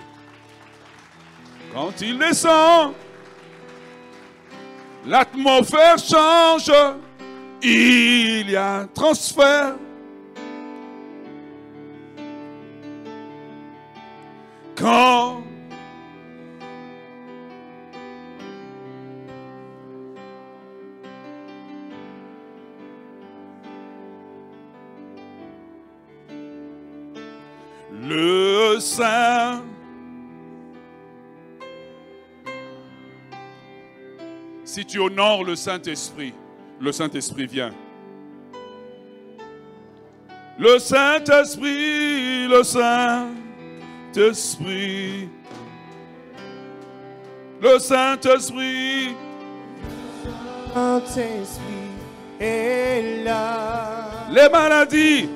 Quand il descend, L'atmosphère change, il y a un transfert. Quand le Saint Si tu honores le Saint-Esprit, le Saint-Esprit vient. Le Saint-Esprit, le Saint-Esprit. Le Saint-Esprit. Saint-Esprit est là. Les maladies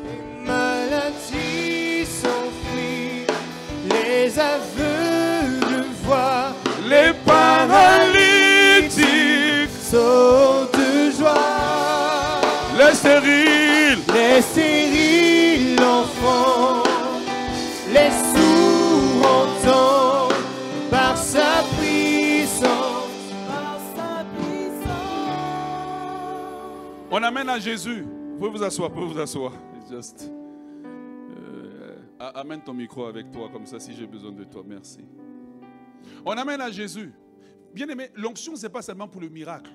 de joie. Les stériles, les stériles enfants, les sourds entendent par sa puissance. Par sa puissance. On amène à Jésus. Vous pouvez vous asseoir, vous pouvez vous asseoir. Just. Euh, amène ton micro avec toi, comme ça, si j'ai besoin de toi. Merci. On amène à Jésus. Bien aimé, l'onction, ce n'est pas seulement pour le miracle.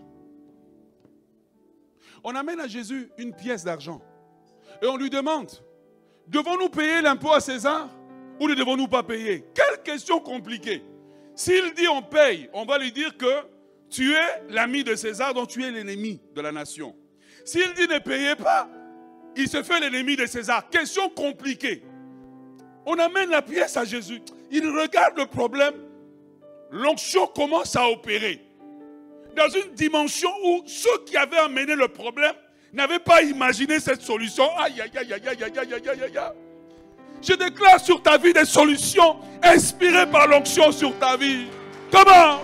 On amène à Jésus une pièce d'argent. Et on lui demande, devons-nous payer l'impôt à César ou ne devons-nous pas payer? Quelle question compliquée. S'il dit on paye, on va lui dire que tu es l'ami de César, donc tu es l'ennemi de la nation. S'il dit ne payez pas, il se fait l'ennemi de César. Question compliquée. On amène la pièce à Jésus. Il regarde le problème. L'onction commence à opérer dans une dimension où ceux qui avaient amené le problème n'avaient pas imaginé cette solution. Aïe, aïe, aïe, aïe, aïe, aïe, aïe, aïe, aïe. Je déclare sur ta vie des solutions inspirées par l'onction sur ta vie. Comment?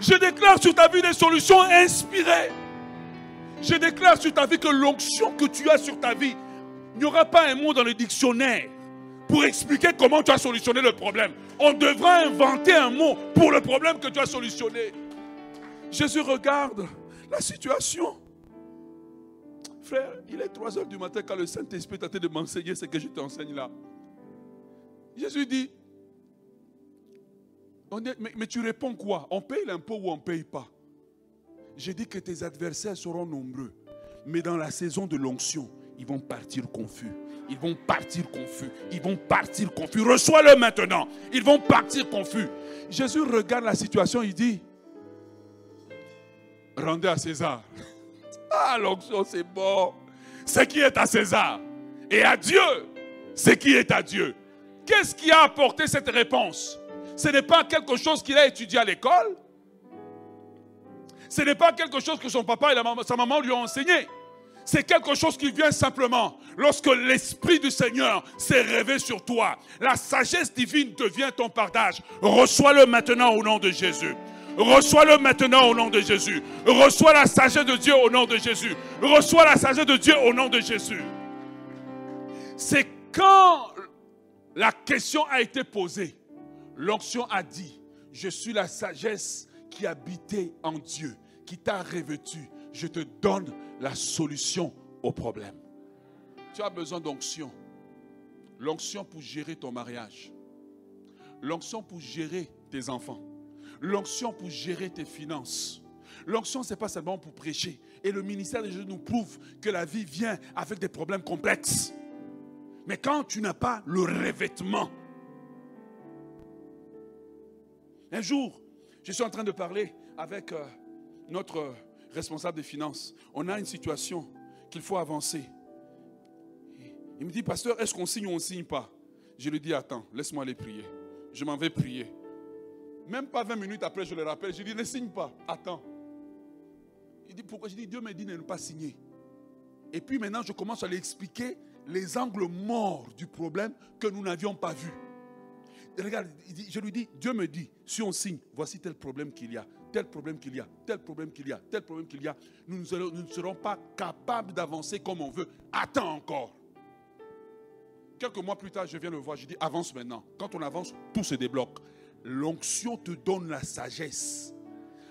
Je déclare sur ta vie des solutions inspirées. Je déclare sur ta vie que l'onction que tu as sur ta vie, il n'y aura pas un mot dans le dictionnaire pour expliquer comment tu as solutionné le problème. On devra inventer un mot pour le problème que tu as solutionné. Jésus regarde la situation. Frère, il est 3 heures du matin quand le Saint-Esprit t'a de m'enseigner ce que je t'enseigne là. Jésus dit, mais, mais, tu réponds quoi? On paye l'impôt ou on ne paye pas? J'ai dit que tes adversaires seront nombreux, mais dans la saison de l'onction, ils vont partir confus. Ils vont partir confus. Ils vont partir confus. Reçois-le maintenant. Ils vont partir confus. Jésus regarde la situation, il dit, rendez à César. Ah, l'onction, c'est bon. Ce qui est à César et à Dieu, ce qui est à Dieu. Qu'est-ce qui a apporté cette réponse? Ce n'est pas quelque chose qu'il a étudié à l'école. Ce n'est pas quelque chose que son papa et sa maman lui ont enseigné. C'est quelque chose qui vient simplement lorsque l'Esprit du Seigneur s'est révélé sur toi. La sagesse divine devient ton partage. Reçois-le maintenant au nom de Jésus. Reçois-le maintenant au nom de Jésus. Reçois la sagesse de Dieu au nom de Jésus. Reçois la sagesse de Dieu au nom de Jésus. C'est quand la question a été posée, l'onction a dit, je suis la sagesse qui habitait en Dieu, qui t'a revêtu. Je te donne la solution au problème. Tu as besoin d'onction. L'onction pour gérer ton mariage. L'onction pour gérer tes enfants. L'onction pour gérer tes finances. L'onction, ce n'est pas seulement pour prêcher. Et le ministère de Jésus nous prouve que la vie vient avec des problèmes complexes. Mais quand tu n'as pas le revêtement, un jour, je suis en train de parler avec euh, notre responsable des finances. On a une situation qu'il faut avancer. Il me dit, pasteur, est-ce qu'on signe ou on ne signe pas? Je lui dis, attends, laisse-moi aller prier. Je m'en vais prier. Même pas 20 minutes après, je le rappelle. Je dis, ne signe pas, attends. Il dit, pourquoi? Je dis, Dieu me dit de ne pas signer. Et puis maintenant, je commence à lui expliquer les angles morts du problème que nous n'avions pas vus. Regarde, je lui dis, Dieu me dit, si on signe, voici tel problème qu'il y a, tel problème qu'il y a, tel problème qu'il y a, tel problème qu'il y a. Nous, ne serons pas capables d'avancer comme on veut. Attends encore. Quelques mois plus tard, je viens le voir, je dis, avance maintenant. Quand on avance, tout se débloque. L'onction te donne la sagesse.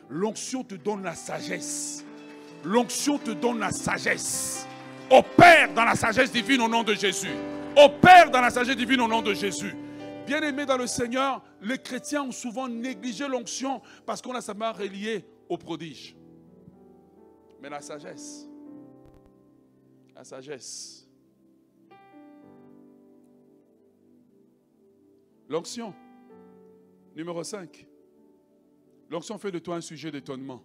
L'onction te donne la sagesse. L'onction te donne la sagesse. Opère dans la sagesse divine au nom de Jésus. Opère dans la sagesse divine au nom de Jésus. Bien-aimés dans le Seigneur, les chrétiens ont souvent négligé l'onction parce qu'on a simplement relié au prodige. Mais la sagesse, la sagesse, l'onction, numéro 5, l'onction fait de toi un sujet d'étonnement.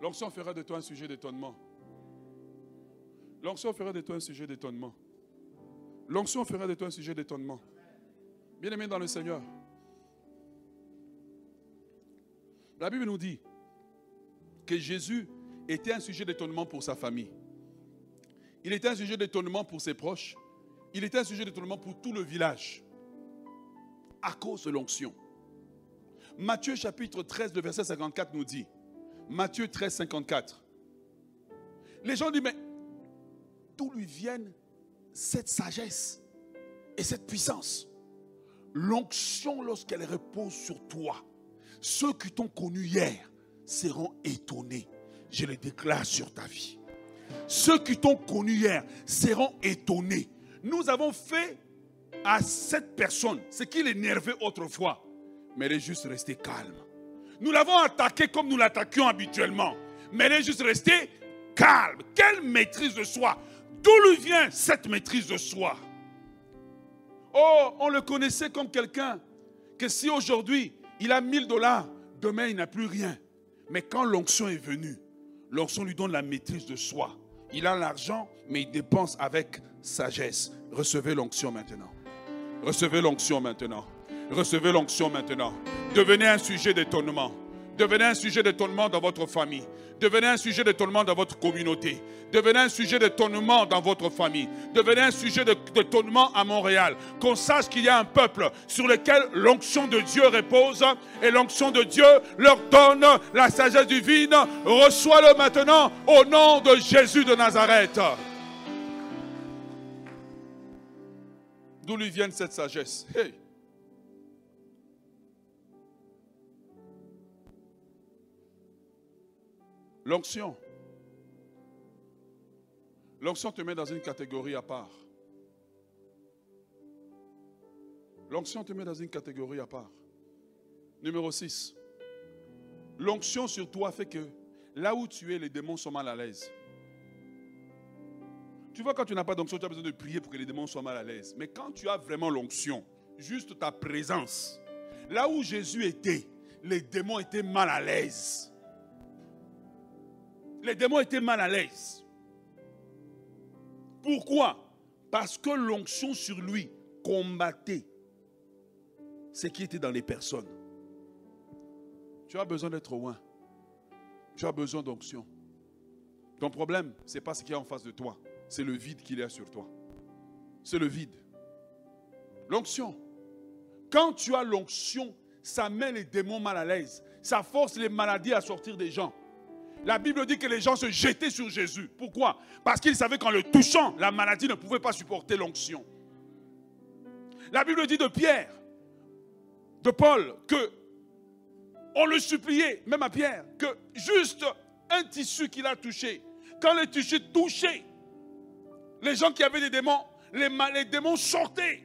L'onction fera de toi un sujet d'étonnement. L'onction fera de toi un sujet d'étonnement. L'onction fera de toi un sujet d'étonnement. Bien-aimé dans le Seigneur, la Bible nous dit que Jésus était un sujet d'étonnement pour sa famille. Il était un sujet d'étonnement pour ses proches. Il était un sujet d'étonnement pour tout le village. À cause de l'onction. Matthieu chapitre 13, le verset 54 nous dit, Matthieu 13, 54. Les gens disent, mais d'où lui viennent cette sagesse et cette puissance? L'onction, lorsqu'elle repose sur toi, ceux qui t'ont connu hier seront étonnés. Je le déclare sur ta vie. Ceux qui t'ont connu hier seront étonnés. Nous avons fait à cette personne ce qui l'énervait autrefois, mais elle est juste restée calme. Nous l'avons attaqué comme nous l'attaquions habituellement, mais elle est juste restée calme. Quelle maîtrise de soi D'où lui vient cette maîtrise de soi? Oh, on le connaissait comme quelqu'un que si aujourd'hui il a 1000 dollars, demain il n'a plus rien. Mais quand l'onction est venue, l'onction lui donne la maîtrise de soi. Il a l'argent, mais il dépense avec sagesse. Recevez l'onction maintenant. Recevez l'onction maintenant. Recevez l'onction maintenant. Devenez un sujet d'étonnement. Devenez un sujet d'étonnement dans votre famille. Devenez un sujet d'étonnement dans votre communauté. Devenez un sujet d'étonnement dans votre famille. Devenez un sujet d'étonnement à Montréal. Qu'on sache qu'il y a un peuple sur lequel l'onction de Dieu repose et l'onction de Dieu leur donne la sagesse divine. Reçois-le maintenant au nom de Jésus de Nazareth. D'où lui vient cette sagesse? L'onction. L'onction te met dans une catégorie à part. L'onction te met dans une catégorie à part. Numéro 6. L'onction sur toi fait que là où tu es, les démons sont mal à l'aise. Tu vois, quand tu n'as pas d'onction, tu as besoin de prier pour que les démons soient mal à l'aise. Mais quand tu as vraiment l'onction, juste ta présence, là où Jésus était, les démons étaient mal à l'aise. Les démons étaient mal à l'aise. Pourquoi? Parce que l'onction sur lui combattait ce qui était dans les personnes. Tu as besoin d'être loin. Tu as besoin d'onction. Ton problème, ce n'est pas ce qu'il y a en face de toi, c'est le vide qu'il y a sur toi. C'est le vide. L'onction. Quand tu as l'onction, ça met les démons mal à l'aise. Ça force les maladies à sortir des gens. La Bible dit que les gens se jetaient sur Jésus. Pourquoi? Parce qu'ils savaient qu'en le touchant, la maladie ne pouvait pas supporter l'onction. La Bible dit de Pierre, de Paul, que on le suppliait, même à Pierre, que juste un tissu qu'il a touché, quand le tissu touchait, les gens qui avaient des démons, les, les démons sortaient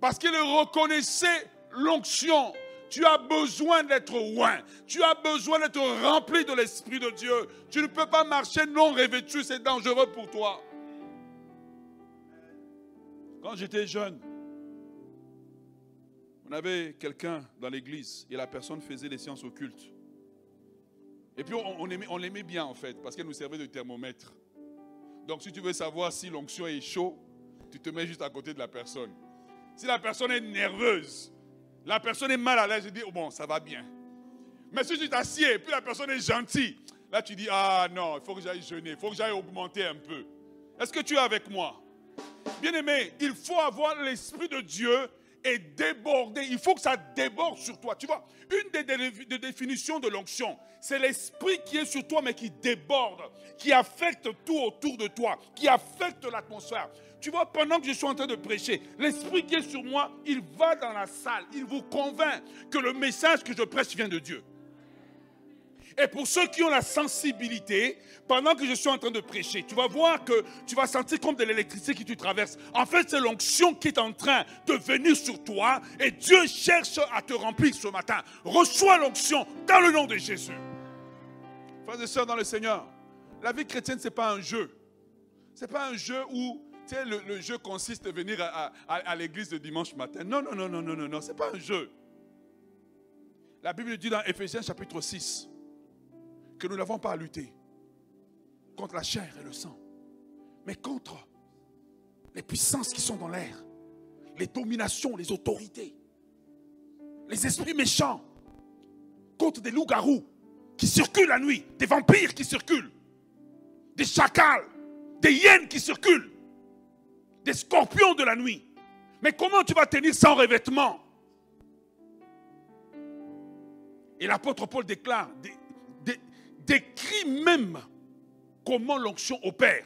parce qu'ils reconnaissaient l'onction. Tu as besoin d'être loin. Tu as besoin d'être rempli de l'Esprit de Dieu. Tu ne peux pas marcher non revêtu, c'est dangereux pour toi. Quand j'étais jeune, on avait quelqu'un dans l'église et la personne faisait des sciences occultes. Et puis on, l'aimait bien en fait, parce qu'elle nous servait de thermomètre. Donc si tu veux savoir si l'onction est chaud, tu te mets juste à côté de la personne. Si la personne est nerveuse, la personne est mal à l'aise, je dis, bon, ça va bien. Mais si tu t'assieds et puis la personne est gentille, là tu dis, ah non, il faut que j'aille jeûner, il faut que j'aille augmenter un peu. Est-ce que tu es avec moi? Bien aimé, il faut avoir l'Esprit de Dieu et déborder. Il faut que ça déborde sur toi. Tu vois, une des, définitions de l'onction, c'est l'esprit qui est sur toi, mais qui déborde, qui affecte tout autour de toi, qui affecte l'atmosphère. Tu vois, pendant que je suis en train de prêcher, l'esprit qui est sur moi, il va dans la salle, il vous convainc que le message que je prêche vient de Dieu. Et pour ceux qui ont la sensibilité, pendant que je suis en train de prêcher, tu vas voir que tu vas sentir comme de l'électricité qui te traverse. En fait, c'est l'onction qui est en train de venir sur toi et Dieu cherche à te remplir ce matin. Reçois l'onction dans le nom de Jésus. Frères et sœurs dans le Seigneur, la vie chrétienne, ce n'est pas un jeu. Ce n'est pas un jeu où le, jeu consiste à venir à, à l'église le dimanche matin. Non, non, non, non, non, non, non, ce n'est pas un jeu. La Bible dit dans Ephésiens chapitre 6, que nous n'avons pas à lutter contre la chair et le sang, mais contre les puissances qui sont dans l'air, les dominations, les autorités, les esprits méchants, contre des loups-garous qui circulent la nuit, des vampires qui circulent, des chacals, des hyènes qui circulent, des scorpions de la nuit. Mais comment tu vas tenir sans revêtement? Et l'apôtre Paul déclare, décrit même comment l'onction opère.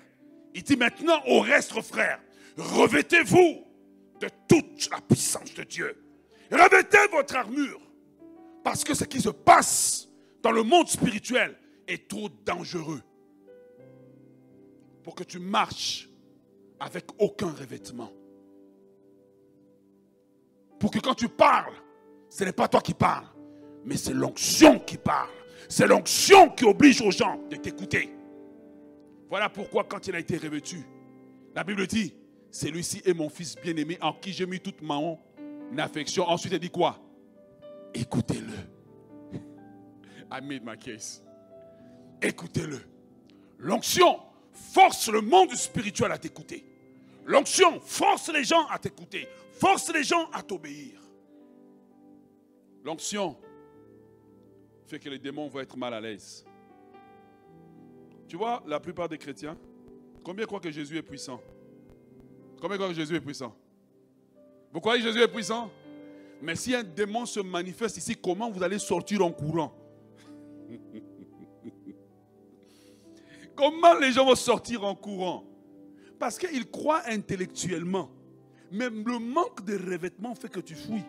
Il dit maintenant au reste, frères, revêtez-vous de toute la puissance de Dieu. Revêtez votre armure. Parce que ce qui se passe dans le monde spirituel est trop dangereux pour que tu marches avec aucun revêtement. Pour que quand tu parles, ce n'est pas toi qui parles, mais c'est l'onction qui parle. C'est l'onction qui oblige aux gens de t'écouter. Voilà pourquoi quand il a été revêtu, la Bible dit, celui-ci est mon fils bien-aimé en qui j'ai mis toute ma affection. Ensuite, il dit quoi? Écoutez-le. I made my case. Écoutez-le. L'onction force le monde spirituel à t'écouter. L'onction force les gens à t'écouter. Force les gens à t'obéir. L'onction fait que les démons vont être mal à l'aise. Tu vois, la plupart des chrétiens, combien croient que Jésus est puissant? Combien croient que Jésus est puissant? Vous croyez que Jésus est puissant? Mais si un démon se manifeste ici, comment vous allez sortir en courant? Comment les gens vont sortir en courant? Parce qu'ils croient intellectuellement. Même le manque de revêtement fait que tu fouilles.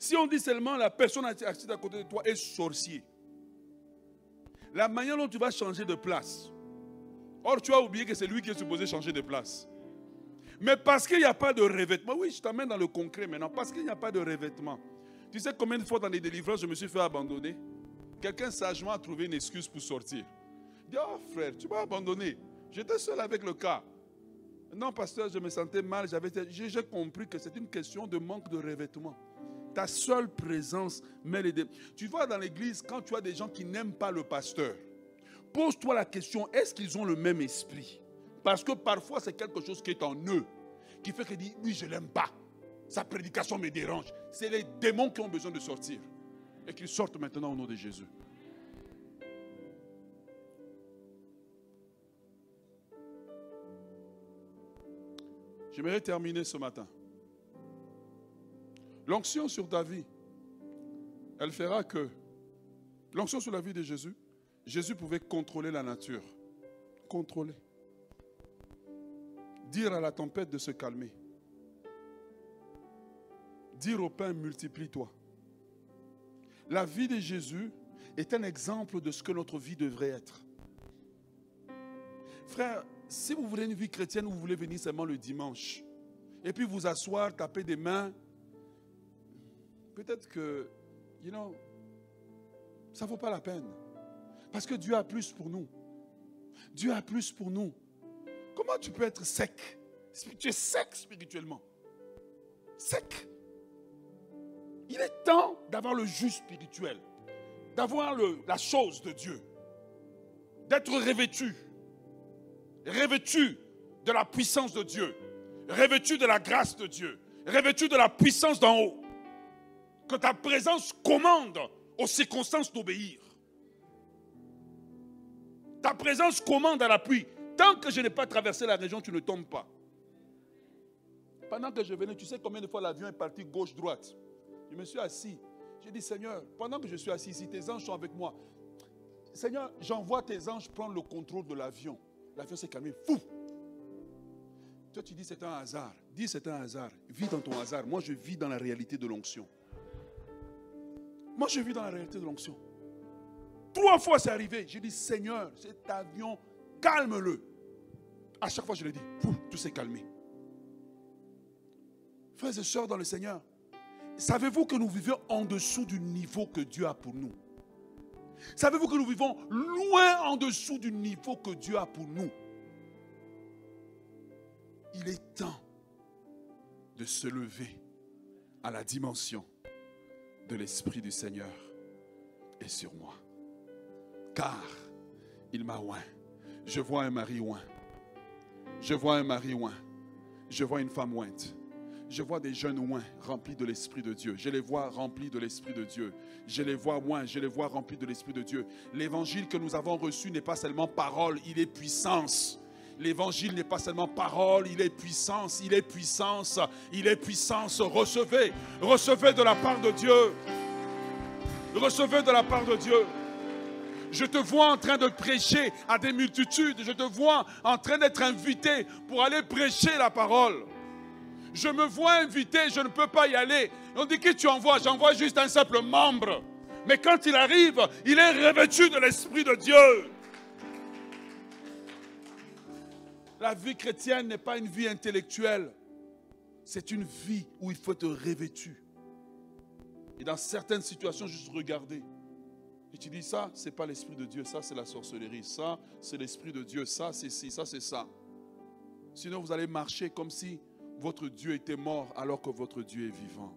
Si on dit seulement la personne assise à côté de toi est sorcier, la manière dont tu vas changer de place. Or, tu as oublié que c'est lui qui est supposé changer de place. Mais parce qu'il n'y a pas de revêtement, oui, je t'amène dans le concret maintenant, parce qu'il n'y a pas de revêtement. Tu sais combien de fois dans les délivrances je me suis fait abandonner? Quelqu'un sagement a trouvé une excuse pour sortir. Il dit, oh frère, tu m'as abandonné. J'étais seul avec le cas. Non, pasteur, je me sentais mal. J'ai compris que c'est une question de manque de revêtement. Ta seule présence met les Tu vois dans l'église, quand tu as des gens qui n'aiment pas le pasteur, pose-toi la question, est-ce qu'ils ont le même esprit? Parce que parfois, c'est quelque chose qui est en eux, qui fait qu'ils disent, oui, je l'aime pas. Sa prédication me dérange. C'est les démons qui ont besoin de sortir. Et qu'ils sortent maintenant au nom de Jésus. J'aimerais terminer ce matin. L'onction sur ta vie, elle fera que l'onction sur la vie de Jésus, Jésus pouvait contrôler la nature. Contrôler. Dire à la tempête de se calmer. Dire au pain, multiplie-toi. La vie de Jésus est un exemple de ce que notre vie devrait être. Frère, si vous voulez une vie chrétienne, vous voulez venir seulement le dimanche, et puis vous asseoir, taper des mains, peut-être que, you know, ça ne vaut pas la peine. Parce que Dieu a plus pour nous. Dieu a plus pour nous. Comment tu peux être sec? Tu es sec spirituellement. Sec. Il est temps d'avoir le jus spirituel, d'avoir la chose de Dieu, d'être revêtu, revêtu de la puissance de Dieu, revêtu de la grâce de Dieu, revêtu de la puissance d'en haut? Que ta présence commande aux circonstances d'obéir. Ta présence commande à l'appui. Tant que je n'ai pas traversé la région, tu ne tombes pas. Pendant que je venais, tu sais combien de fois l'avion est parti gauche-droite? Je me suis assis. J'ai dit, Seigneur, pendant que je suis assis ici, tes anges sont avec moi. Seigneur, j'envoie tes anges prendre le contrôle de l'avion. L'avion s'est calmé. Fou! Toi, tu dis c'est un hasard. Dis c'est un hasard. Vis dans ton hasard. Moi, je vis dans la réalité de l'onction. Moi, je vis dans la réalité de l'onction. Trois fois, c'est arrivé. J'ai dit, Seigneur, cet avion, calme-le. À chaque fois, je l'ai dit, tout s'est calmé. Frères et sœurs dans le Seigneur, savez-vous que nous vivons en dessous du niveau que Dieu a pour nous? Savez-vous que nous vivons loin en dessous du niveau que Dieu a pour nous? Il est temps de se lever à la dimension de l'Esprit du Seigneur est sur moi. Car il m'a oint. Je vois un mari oint. Je vois un mari oint. Je vois une femme ointe. Je vois des jeunes oints remplis de l'Esprit de Dieu. Je les vois remplis de l'Esprit de Dieu. Je les vois oints, je les vois remplis de l'Esprit de Dieu. L'évangile que nous avons reçu n'est pas seulement parole, il est puissance. L'évangile n'est pas seulement parole, il est puissance, il est puissance, il est puissance. Recevez, recevez de la part de Dieu. Recevez de la part de Dieu. Je te vois en train de prêcher à des multitudes. Je te vois en train d'être invité pour aller prêcher la parole. Je me vois invité, je ne peux pas y aller. On dit qui tu envoies? J'envoie juste un simple membre. Mais quand il arrive, il est revêtu de l'Esprit de Dieu. La vie chrétienne n'est pas une vie intellectuelle. C'est une vie où il faut être revêtu. Et dans certaines situations, juste regarder. Et tu dis ça, c'est pas l'esprit de Dieu, ça c'est la sorcellerie, ça c'est l'esprit de Dieu, ça c'est ci, ça c'est ça. Sinon vous allez marcher comme si votre Dieu était mort alors que votre Dieu est vivant.